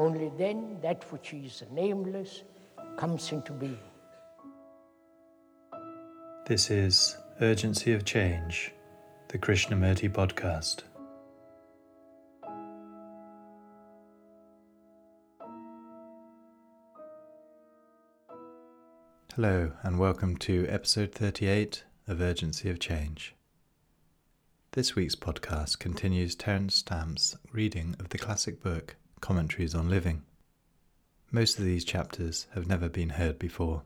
Only then that which is nameless comes into being. This is Urgency of Change, the Krishnamurti podcast. Hello, and welcome to episode 38 of Urgency of Change. This week's podcast continues Terence Stamp's reading of the classic book Commentaries on Living. Most of these chapters have never been heard before.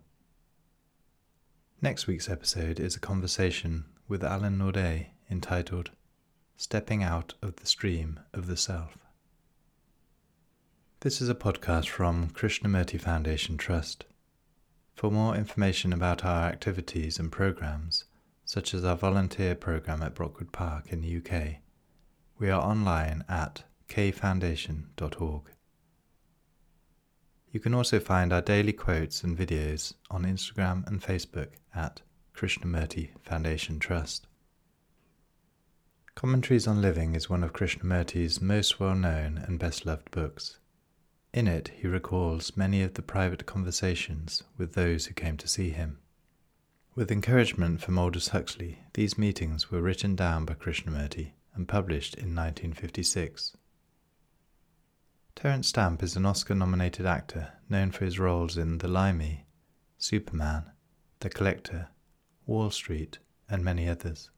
Next week's episode is a conversation with Alain Naudé entitled Stepping Out of the Stream of the Self. This is a podcast from Krishnamurti Foundation Trust. For more information about our activities and programs, such as our volunteer program at Brockwood Park in the UK, we are online at kfoundation.org. You can also find our daily quotes and videos on Instagram and Facebook at Krishnamurti Foundation Trust. Commentaries on Living is one of Krishnamurti's most well known and best loved books. In it, he recalls many of the private conversations with those who came to see him. With encouragement from Aldous Huxley, these meetings were written down by Krishnamurti and published in 1956. Terence Stamp is an Oscar nominated actor known for his roles in The Limey, Superman, The Collector, Wall Street, and many others.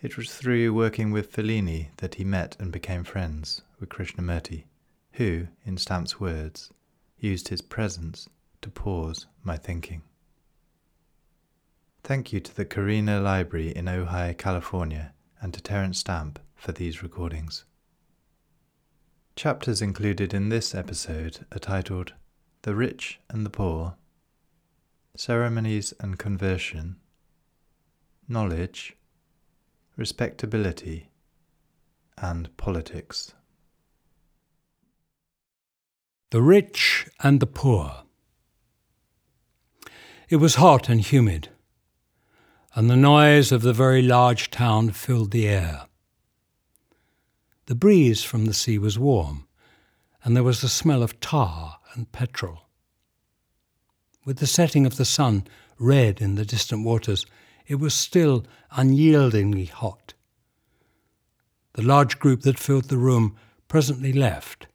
It was through working with Fellini that he met and became friends with Krishnamurti, who, in Stamp's words, used his presence to pause my thinking. Thank you to the Karina Library in Ojai, California, and to Terence Stamp for these recordings. Chapters included in this episode are titled The Rich and the Poor, Ceremonies and Conversion, Knowledge, Respectability, and Politics. The Rich and the Poor. It was hot and humid, and the noise of the very large town filled the air. The breeze from the sea was warm, and there was the smell of tar and petrol. With the setting of the sun red in the distant waters, it was still unyieldingly hot. The large group that filled the room presently left,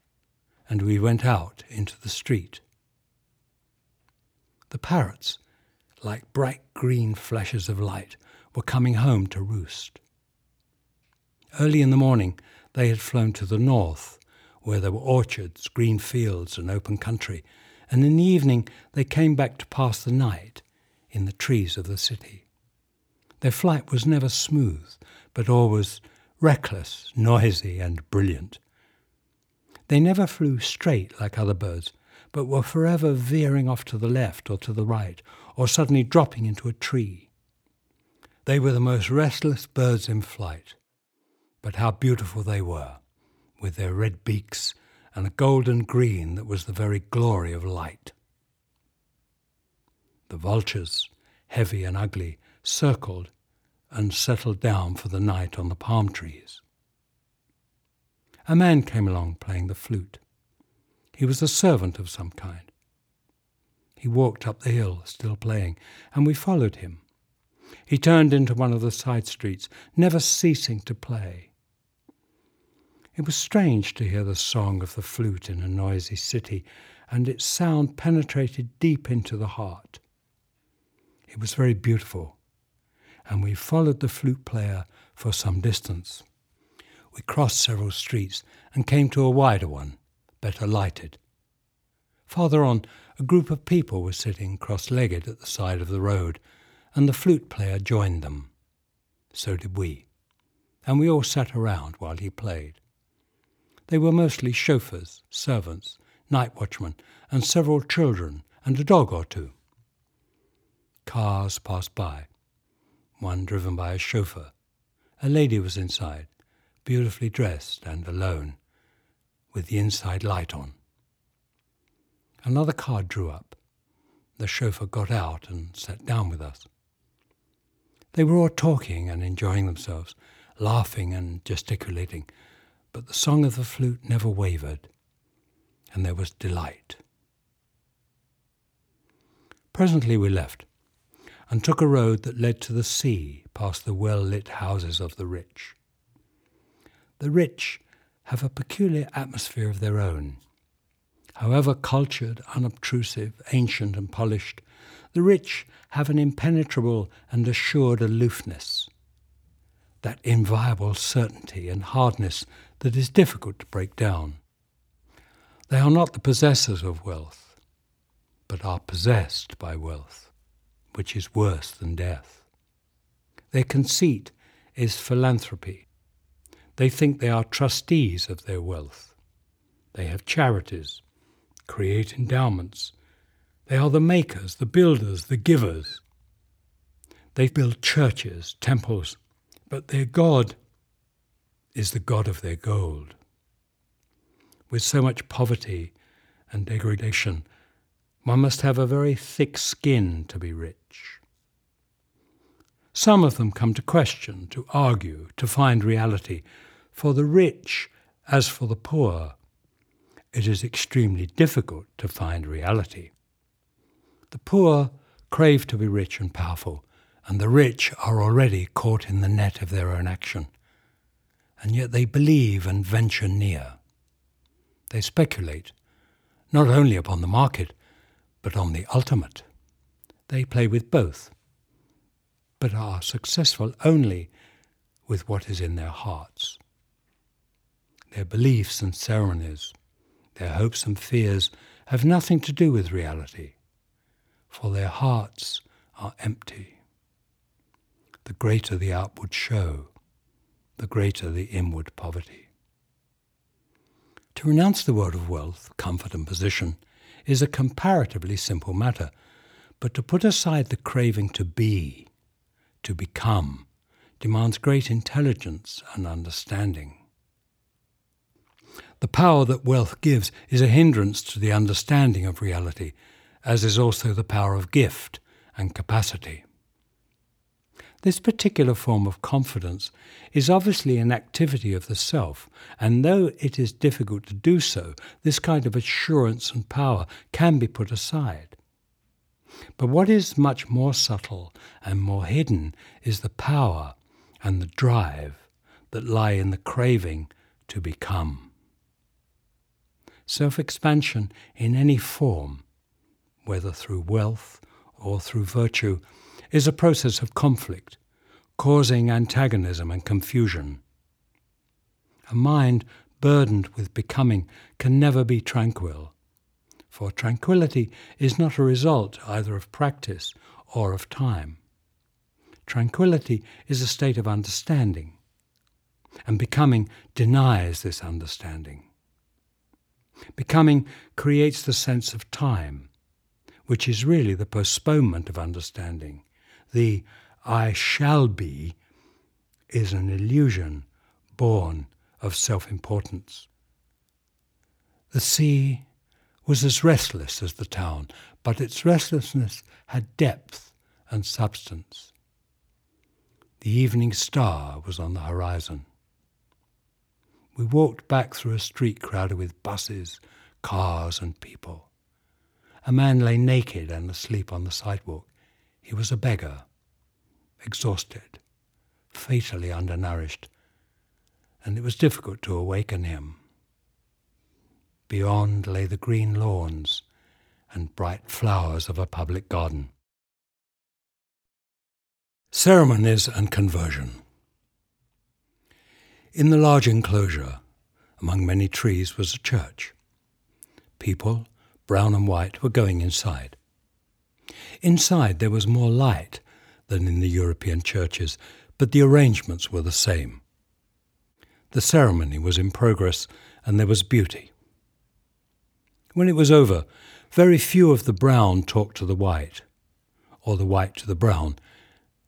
and we went out into the street. The parrots, like bright green flashes of light, were coming home to roost. Early in the morning, they had flown to the north, where there were orchards, green fields, and open country, and in the evening they came back to pass the night in the trees of the city. Their flight was never smooth, but always reckless, noisy, and brilliant. They never flew straight like other birds, but were forever veering off to the left or to the right, or suddenly dropping into a tree. They were the most restless birds in flight, but how beautiful they were, with their red beaks and a golden green that was the very glory of light. The vultures, heavy and ugly, circled and settled down for the night on the palm trees. A man came along playing the flute. He was a servant of some kind. He walked up the hill, still playing, and we followed him. He turned into one of the side streets, never ceasing to play. It was strange to hear the song of the flute in a noisy city, and its sound penetrated deep into the heart. It was very beautiful, and we followed the flute player for some distance. We crossed several streets and came to a wider one, better lighted. Farther on, a group of people were sitting cross legged at the side of the road, and the flute player joined them. So did we, and we all sat around while he played. They were mostly chauffeurs, servants, night watchmen, and several children, and a dog or two. Cars passed by, one driven by a chauffeur. A lady was inside, beautifully dressed and alone, with the inside light on. Another car drew up. The chauffeur got out and sat down with us. They were all talking and enjoying themselves, laughing and gesticulating, but the song of the flute never wavered, and there was delight. Presently we left and took a road that led to the sea past the well lit houses of the rich. The rich have a peculiar atmosphere of their own. However cultured, unobtrusive, ancient, and polished, the rich have an impenetrable and assured aloofness, that inviolable certainty and hardness that is difficult to break down. They are not the possessors of wealth, but are possessed by wealth, which is worse than death. Their conceit is philanthropy. They think they are trustees of their wealth. They have charities, create endowments. They are the makers, the builders, the givers. They build churches, temples, but their God is the God of their gold. With so much poverty and degradation, one must have a very thick skin to be rich. Some of them come to question, to argue, to find reality. For the rich, as for the poor, it is extremely difficult to find reality. The poor crave to be rich and powerful, and the rich are already caught in the net of their own action. And yet they believe and venture near. They speculate, not only upon the market, but on the ultimate. They play with both, but are successful only with what is in their hearts. Their beliefs and ceremonies, their hopes and fears have nothing to do with reality, for their hearts are empty the greater the outward show, the greater the inward poverty. To renounce the world of wealth, comfort, and position is a comparatively simple matter, but to put aside the craving to be, to become, demands great intelligence and understanding. The power that wealth gives is a hindrance to the understanding of reality, as is also the power of gift and capacity. This particular form of confidence is obviously an activity of the self, and though it is difficult to do so, this kind of assurance and power can be put aside. But what is much more subtle and more hidden is the power and the drive that lie in the craving to become. Self expansion in any form, whether through wealth or through virtue, is a process of conflict, causing antagonism and confusion. A mind burdened with becoming can never be tranquil, for tranquility is not a result either of practice or of time. Tranquility is a state of understanding, and becoming denies this understanding. Becoming creates the sense of time, which is really the postponement of understanding, the I shall be is an illusion born of self importance. The sea was as restless as the town, but its restlessness had depth and substance. The evening star was on the horizon. We walked back through a street crowded with buses, cars, and people. A man lay naked and asleep on the sidewalk. He was a beggar, exhausted, fatally undernourished, and it was difficult to awaken him. Beyond lay the green lawns and bright flowers of a public garden. Ceremonies and Conversion In the large enclosure, among many trees, was a church. People, brown and white, were going inside. Inside there was more light than in the European churches, but the arrangements were the same. The ceremony was in progress, and there was beauty. When it was over, very few of the brown talked to the white, or the white to the brown,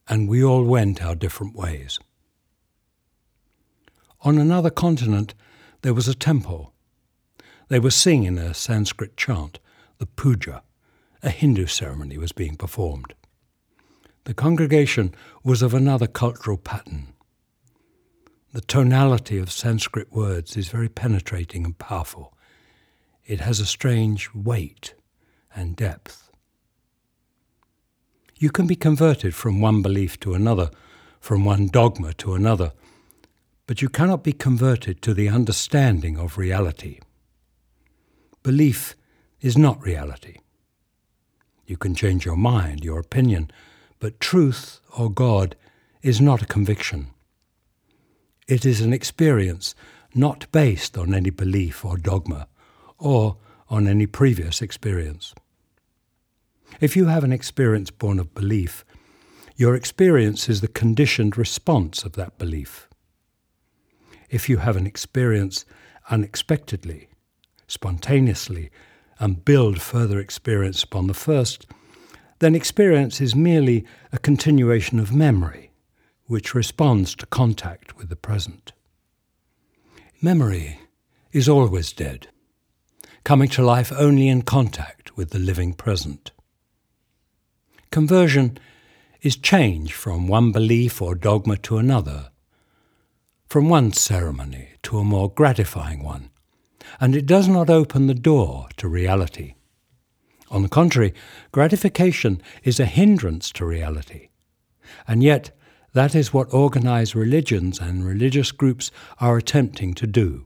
and we all went our different ways. On another continent, there was a temple. They were singing a Sanskrit chant, the puja. A Hindu ceremony was being performed. The congregation was of another cultural pattern. The tonality of Sanskrit words is very penetrating and powerful. It has a strange weight and depth. You can be converted from one belief to another, from one dogma to another, but you cannot be converted to the understanding of reality. Belief is not reality. You can change your mind, your opinion, but truth or God is not a conviction. It is an experience not based on any belief or dogma or on any previous experience. If you have an experience born of belief, your experience is the conditioned response of that belief if you have an experience unexpectedly, spontaneously, and build further experience upon the first, then experience is merely a continuation of memory, which responds to contact with the present. Memory is always dead, coming to life only in contact with the living present. Conversion is change from one belief or dogma to another from one ceremony to a more gratifying one, and it does not open the door to reality. On the contrary, gratification is a hindrance to reality. And yet, that is what organized religions and religious groups are attempting to do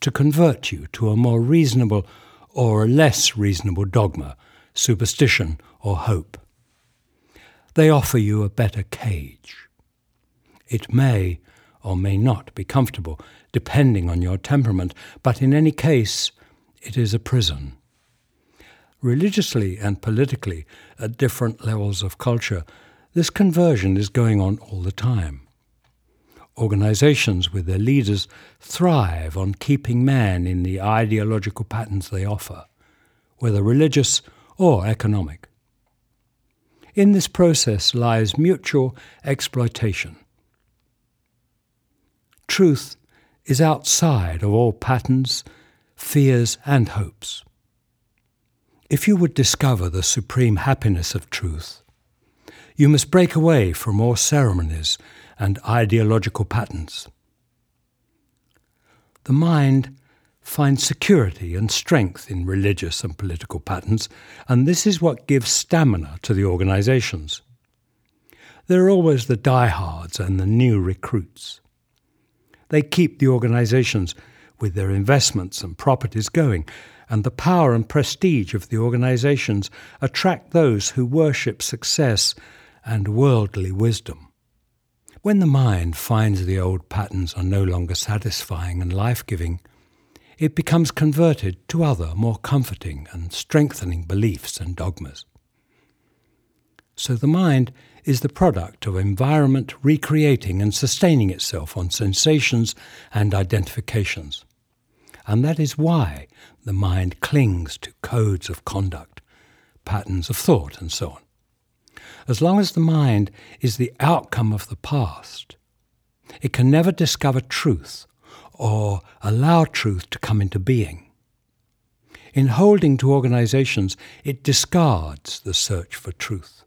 to convert you to a more reasonable or a less reasonable dogma, superstition, or hope. They offer you a better cage. It may or may not be comfortable, depending on your temperament, but in any case, it is a prison. Religiously and politically, at different levels of culture, this conversion is going on all the time. Organizations with their leaders thrive on keeping man in the ideological patterns they offer, whether religious or economic. In this process lies mutual exploitation Truth is outside of all patterns, fears, and hopes. If you would discover the supreme happiness of truth, you must break away from all ceremonies and ideological patterns. The mind finds security and strength in religious and political patterns, and this is what gives stamina to the organizations. There are always the diehards and the new recruits. They keep the organizations with their investments and properties going, and the power and prestige of the organizations attract those who worship success and worldly wisdom. When the mind finds the old patterns are no longer satisfying and life giving, it becomes converted to other, more comforting and strengthening beliefs and dogmas. So the mind is the product of environment recreating and sustaining itself on sensations and identifications. And that is why the mind clings to codes of conduct, patterns of thought, and so on. As long as the mind is the outcome of the past, it can never discover truth or allow truth to come into being. In holding to organizations, it discards the search for truth.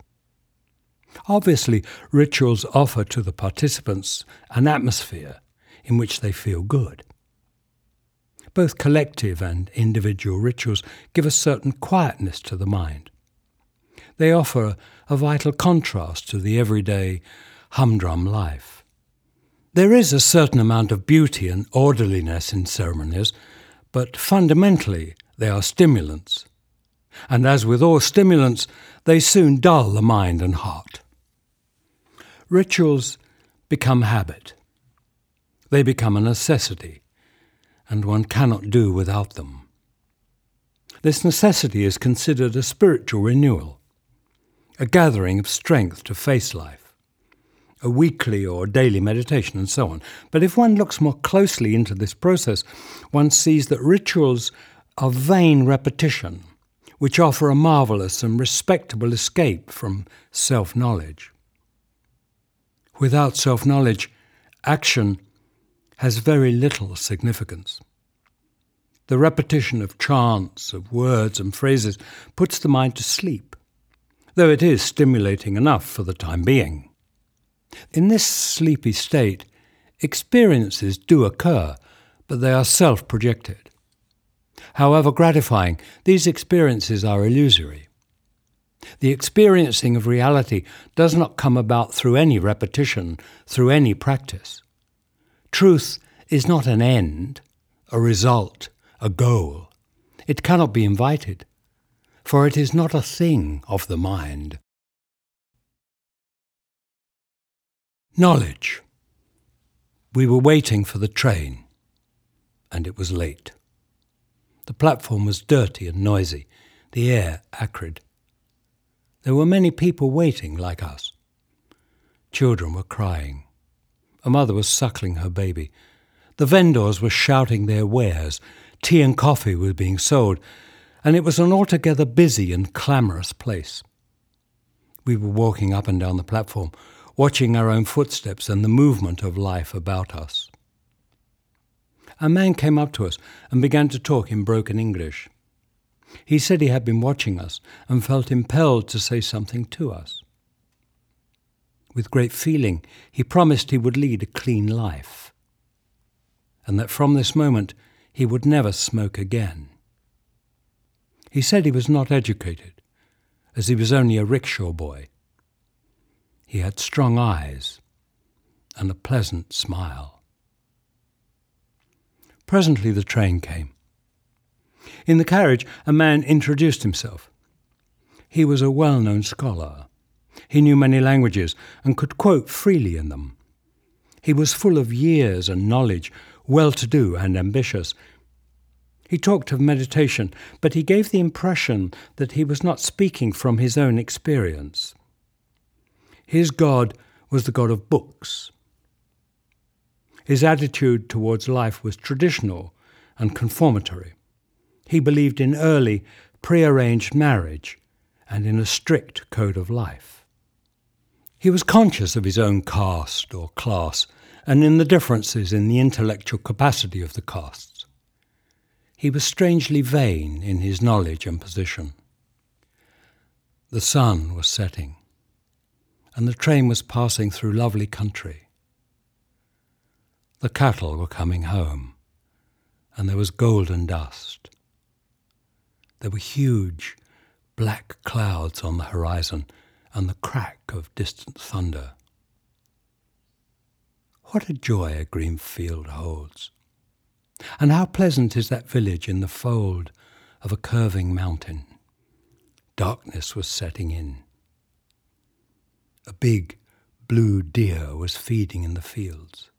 Obviously, rituals offer to the participants an atmosphere in which they feel good. Both collective and individual rituals give a certain quietness to the mind. They offer a vital contrast to the everyday humdrum life. There is a certain amount of beauty and orderliness in ceremonies, but fundamentally they are stimulants. And as with all stimulants, they soon dull the mind and heart. Rituals become habit. They become a necessity, and one cannot do without them. This necessity is considered a spiritual renewal, a gathering of strength to face life, a weekly or daily meditation, and so on. But if one looks more closely into this process, one sees that rituals are vain repetition, which offer a marvellous and respectable escape from self knowledge. Without self knowledge, action has very little significance. The repetition of chants, of words and phrases puts the mind to sleep, though it is stimulating enough for the time being. In this sleepy state, experiences do occur, but they are self projected. However gratifying, these experiences are illusory. The experiencing of reality does not come about through any repetition, through any practice. Truth is not an end, a result, a goal. It cannot be invited, for it is not a thing of the mind. Knowledge. We were waiting for the train, and it was late. The platform was dirty and noisy, the air acrid. There were many people waiting like us. Children were crying. A mother was suckling her baby. The vendors were shouting their wares. Tea and coffee were being sold, and it was an altogether busy and clamorous place. We were walking up and down the platform, watching our own footsteps and the movement of life about us. A man came up to us and began to talk in broken English. He said he had been watching us and felt impelled to say something to us. With great feeling, he promised he would lead a clean life, and that from this moment he would never smoke again. He said he was not educated, as he was only a rickshaw boy. He had strong eyes and a pleasant smile. Presently the train came. In the carriage, a man introduced himself. He was a well known scholar. He knew many languages and could quote freely in them. He was full of years and knowledge, well to do and ambitious. He talked of meditation, but he gave the impression that he was not speaking from his own experience. His God was the God of books. His attitude towards life was traditional and conformatory. He believed in early, prearranged marriage and in a strict code of life. He was conscious of his own caste or class and in the differences in the intellectual capacity of the castes. He was strangely vain in his knowledge and position. The sun was setting, and the train was passing through lovely country. The cattle were coming home, and there was golden dust. There were huge black clouds on the horizon and the crack of distant thunder. What a joy a green field holds! And how pleasant is that village in the fold of a curving mountain. Darkness was setting in. A big blue deer was feeding in the fields.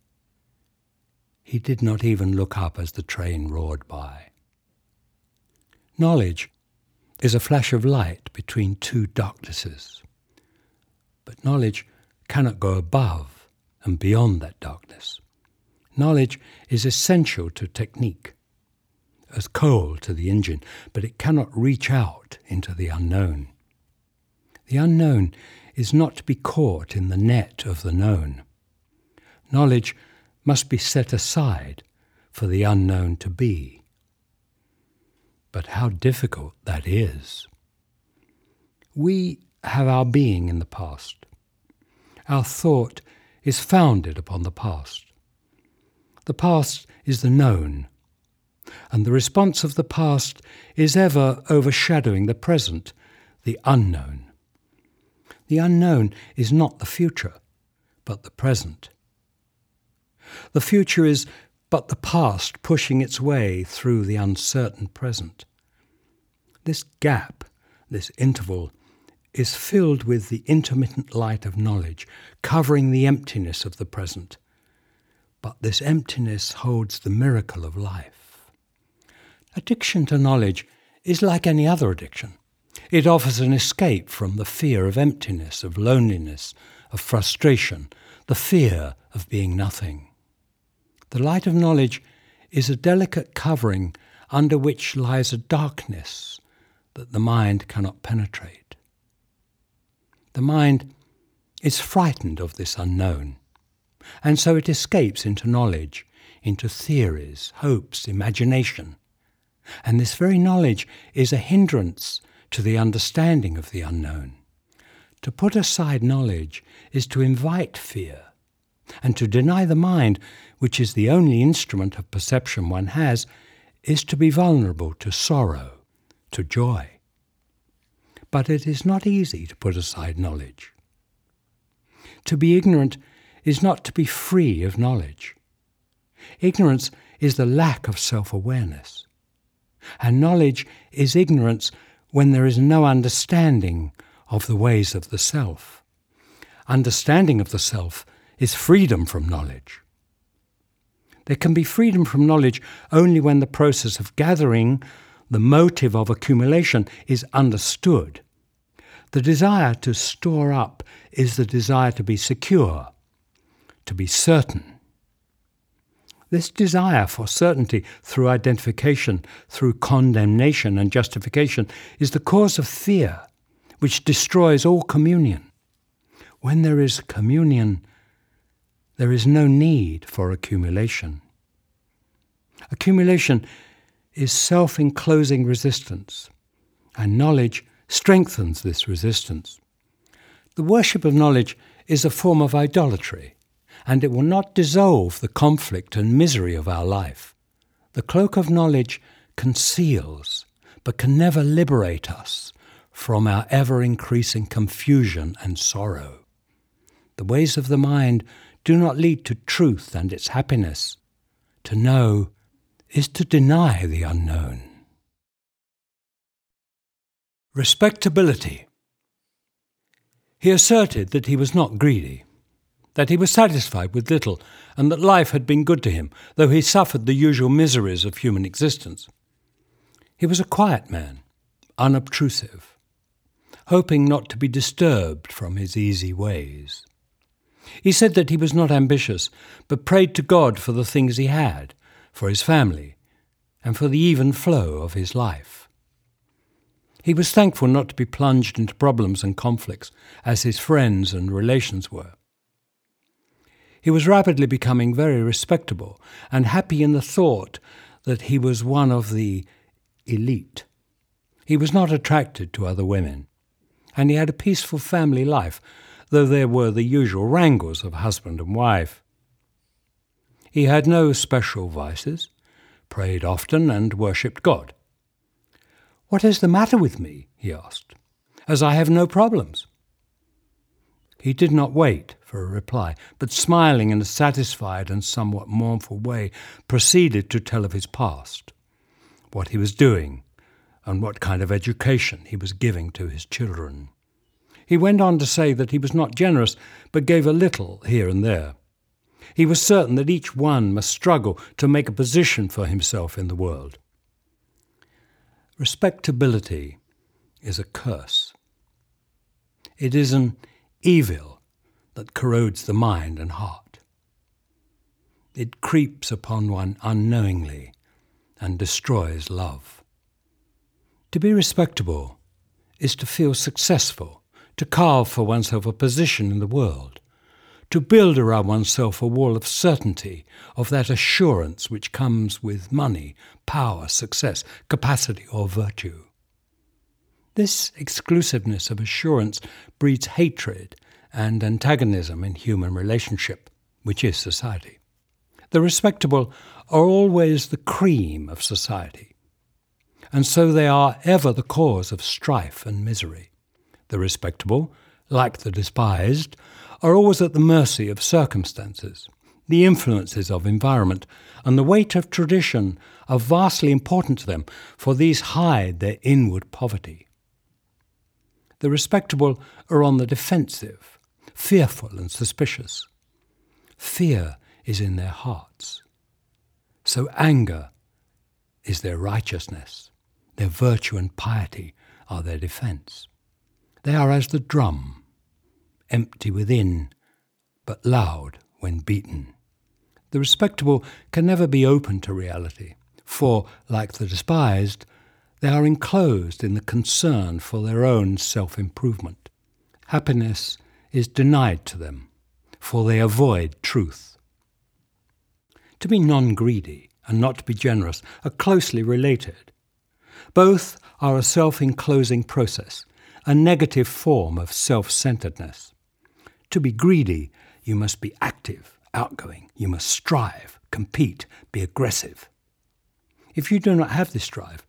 He did not even look up as the train roared by. Knowledge is a flash of light between two darknesses. But knowledge cannot go above and beyond that darkness. Knowledge is essential to technique, as coal to the engine, but it cannot reach out into the unknown. The unknown is not to be caught in the net of the known. Knowledge must be set aside for the unknown to be. But how difficult that is. We have our being in the past. Our thought is founded upon the past. The past is the known, and the response of the past is ever overshadowing the present, the unknown. The unknown is not the future, but the present. The future is but the past pushing its way through the uncertain present. This gap, this interval, is filled with the intermittent light of knowledge, covering the emptiness of the present. But this emptiness holds the miracle of life. Addiction to knowledge is like any other addiction. It offers an escape from the fear of emptiness, of loneliness, of frustration, the fear of being nothing. The light of knowledge is a delicate covering under which lies a darkness that the mind cannot penetrate. The mind is frightened of this unknown, and so it escapes into knowledge, into theories, hopes, imagination. And this very knowledge is a hindrance to the understanding of the unknown. To put aside knowledge is to invite fear, and to deny the mind, which is the only instrument of perception one has, is to be vulnerable to sorrow, to joy. But it is not easy to put aside knowledge. To be ignorant is not to be free of knowledge. Ignorance is the lack of self awareness. And knowledge is ignorance when there is no understanding of the ways of the self. Understanding of the self is freedom from knowledge. There can be freedom from knowledge only when the process of gathering, the motive of accumulation, is understood. The desire to store up is the desire to be secure, to be certain. This desire for certainty through identification, through condemnation and justification, is the cause of fear, which destroys all communion. When there is communion, there is no need for accumulation. Accumulation is self enclosing resistance, and knowledge strengthens this resistance. The worship of knowledge is a form of idolatry and it will not dissolve the conflict and misery of our life. The cloak of knowledge conceals, but can never liberate us from our ever increasing confusion and sorrow. The ways of the mind do not lead to truth and its happiness. To know is to deny the unknown. Respectability. He asserted that he was not greedy that he was satisfied with little, and that life had been good to him, though he suffered the usual miseries of human existence. He was a quiet man, unobtrusive, hoping not to be disturbed from his easy ways. He said that he was not ambitious, but prayed to God for the things he had, for his family, and for the even flow of his life. He was thankful not to be plunged into problems and conflicts as his friends and relations were. He was rapidly becoming very respectable and happy in the thought that he was one of the elite. He was not attracted to other women, and he had a peaceful family life, though there were the usual wrangles of husband and wife. He had no special vices, prayed often, and worshipped God. What is the matter with me? he asked, as I have no problems. He did not wait for a reply, but smiling in a satisfied and somewhat mournful way, proceeded to tell of his past, what he was doing, and what kind of education he was giving to his children. He went on to say that he was not generous, but gave a little here and there. He was certain that each one must struggle to make a position for himself in the world. Respectability is a curse. It is an evil that corrodes the mind and heart. It creeps upon one unknowingly and destroys love. To be respectable is to feel successful, to carve for oneself a position in the world, to build around oneself a wall of certainty, of that assurance which comes with money, power, success, capacity, or virtue. This exclusiveness of assurance breeds hatred and antagonism in human relationship, which is society. The respectable are always the cream of society, and so they are ever the cause of strife and misery. The respectable, like the despised, are always at the mercy of circumstances. The influences of environment and the weight of tradition are vastly important to them, for these hide their inward poverty. The respectable are on the defensive, fearful and suspicious. Fear is in their hearts. So anger is their righteousness, their virtue and piety are their defence. They are as the drum, empty within, but loud when beaten. The respectable can never be open to reality, for, like the despised, they are enclosed in the concern for their own self improvement. Happiness is denied to them, for they avoid truth. To be non greedy and not to be generous are closely related. Both are a self enclosing process, a negative form of self centeredness. To be greedy, you must be active, outgoing, you must strive, compete, be aggressive. If you do not have this drive,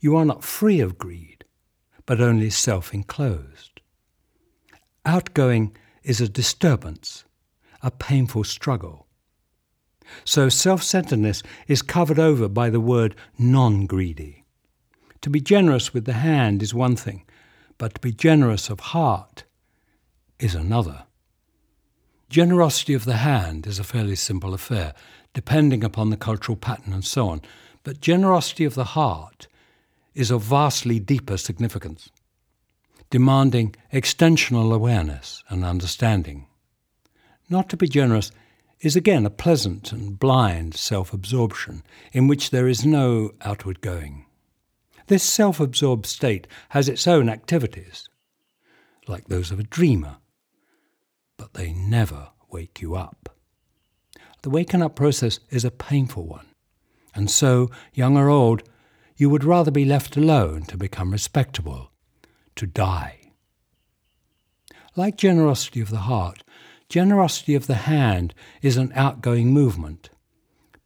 you are not free of greed, but only self enclosed. Outgoing is a disturbance, a painful struggle. So self centeredness is covered over by the word non greedy. To be generous with the hand is one thing, but to be generous of heart is another. Generosity of the hand is a fairly simple affair, depending upon the cultural pattern and so on, but generosity of the heart is of vastly deeper significance, demanding extensional awareness and understanding. Not to be generous is again a pleasant and blind self absorption in which there is no outward going. This self absorbed state has its own activities, like those of a dreamer, but they never wake you up. The waking up process is a painful one, and so, young or old, you would rather be left alone to become respectable, to die. Like generosity of the heart, generosity of the hand is an outgoing movement,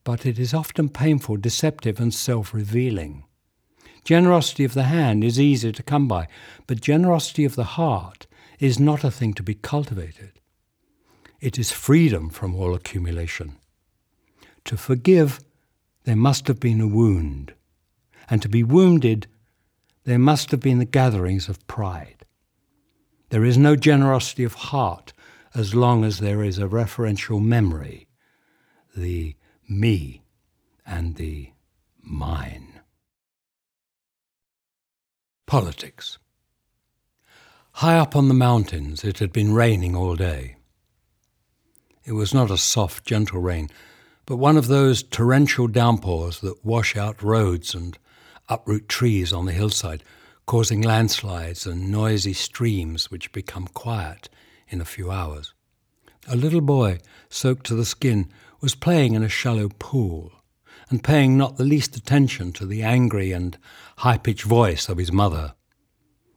but it is often painful, deceptive, and self revealing. Generosity of the hand is easy to come by, but generosity of the heart is not a thing to be cultivated. It is freedom from all accumulation. To forgive, there must have been a wound and to be wounded, there must have been the gatherings of pride. There is no generosity of heart as long as there is a referential memory, the me and the mine. Politics. High up on the mountains, it had been raining all day. It was not a soft, gentle rain, but one of those torrential downpours that wash out roads and uproot trees on the hillside, causing landslides and noisy streams which become quiet in a few hours. A little boy, soaked to the skin, was playing in a shallow pool and paying not the least attention to the angry and high pitched voice of his mother.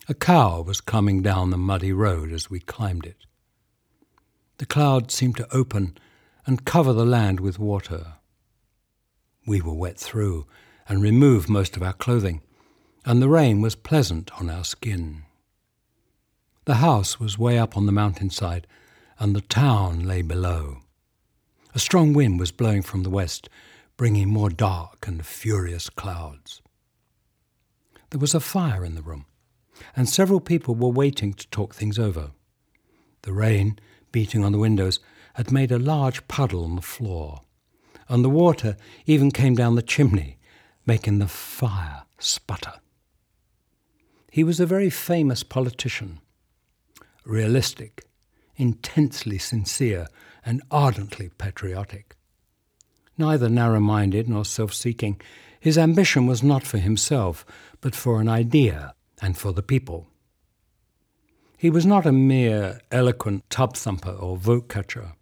A cow was coming down the muddy road as we climbed it. The clouds seemed to open and cover the land with water. We were wet through and removed most of our clothing, and the rain was pleasant on our skin. The house was way up on the mountainside, and the town lay below. A strong wind was blowing from the west, bringing more dark and furious clouds. There was a fire in the room, and several people were waiting to talk things over. The rain, beating on the windows, had made a large puddle on the floor, and the water even came down the chimney making the fire sputter. He was a very famous politician, realistic, intensely sincere, and ardently patriotic. Neither narrow minded nor self seeking, his ambition was not for himself, but for an idea and for the people. He was not a mere eloquent tub thumper or vote catcher.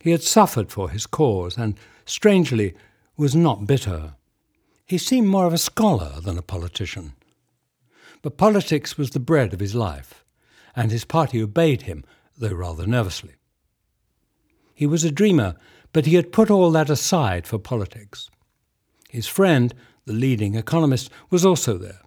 He had suffered for his cause and, strangely, was not bitter. He seemed more of a scholar than a politician. But politics was the bread of his life, and his party obeyed him, though rather nervously. He was a dreamer, but he had put all that aside for politics. His friend, the leading economist, was also there.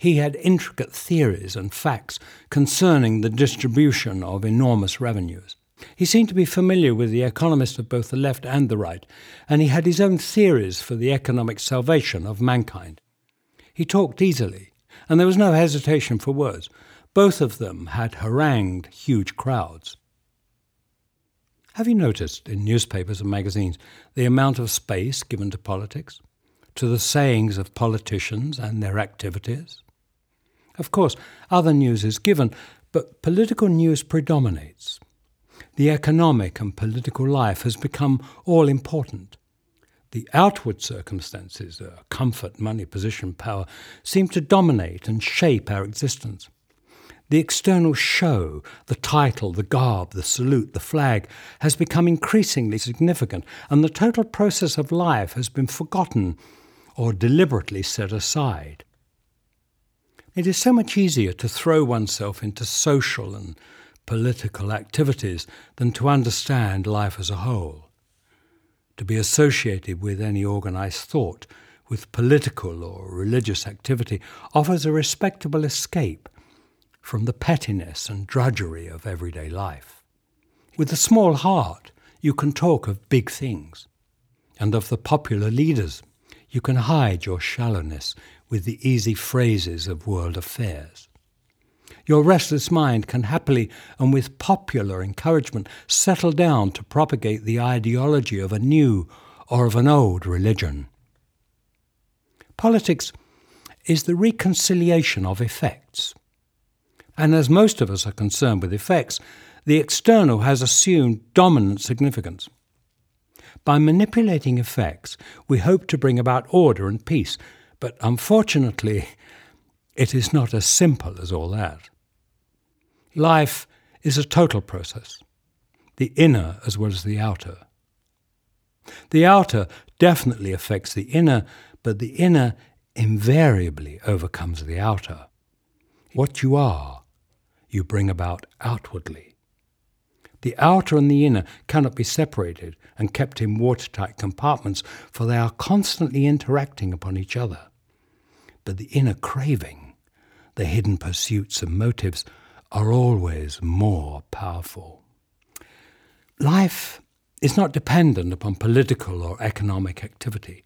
He had intricate theories and facts concerning the distribution of enormous revenues. He seemed to be familiar with the economists of both the left and the right, and he had his own theories for the economic salvation of mankind. He talked easily, and there was no hesitation for words. Both of them had harangued huge crowds. Have you noticed in newspapers and magazines the amount of space given to politics, to the sayings of politicians and their activities? Of course, other news is given, but political news predominates the economic and political life has become all important. The outward circumstances, uh, comfort, money, position, power, seem to dominate and shape our existence. The external show, the title, the garb, the salute, the flag, has become increasingly significant, and the total process of life has been forgotten or deliberately set aside. It is so much easier to throw oneself into social and political activities than to understand life as a whole. To be associated with any organized thought, with political or religious activity, offers a respectable escape from the pettiness and drudgery of everyday life. With a small heart, you can talk of big things, and of the popular leaders, you can hide your shallowness with the easy phrases of world affairs. Your restless mind can happily and with popular encouragement settle down to propagate the ideology of a new or of an old religion. Politics is the reconciliation of effects. And as most of us are concerned with effects, the external has assumed dominant significance. By manipulating effects, we hope to bring about order and peace, but unfortunately, it is not as simple as all that. Life is a total process, the inner as well as the outer. The outer definitely affects the inner, but the inner invariably overcomes the outer. What you are you bring about outwardly. The outer and the inner cannot be separated and kept in watertight compartments, for they are constantly interacting upon each other. But the inner craving, the hidden pursuits and motives, are always more powerful. Life is not dependent upon political or economic activity.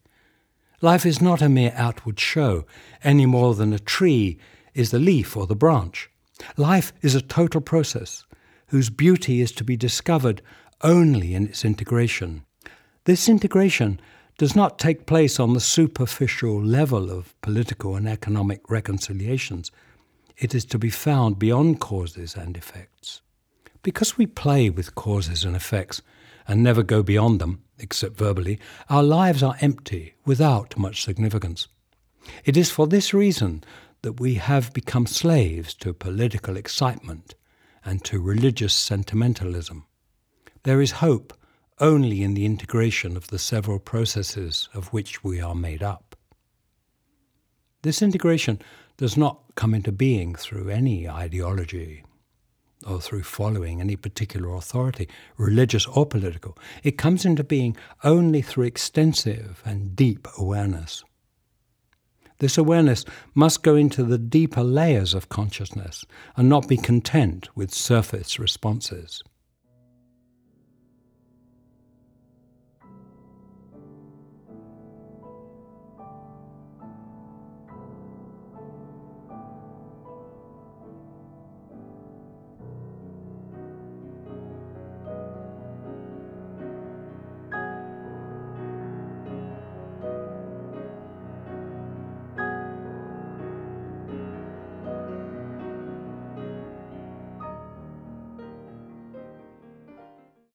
Life is not a mere outward show, any more than a tree is the leaf or the branch. Life is a total process whose beauty is to be discovered only in its integration. This integration does not take place on the superficial level of political and economic reconciliations. It is to be found beyond causes and effects. Because we play with causes and effects and never go beyond them, except verbally, our lives are empty without much significance. It is for this reason that we have become slaves to political excitement and to religious sentimentalism. There is hope only in the integration of the several processes of which we are made up. This integration does not come into being through any ideology or through following any particular authority, religious or political. It comes into being only through extensive and deep awareness. This awareness must go into the deeper layers of consciousness and not be content with surface responses.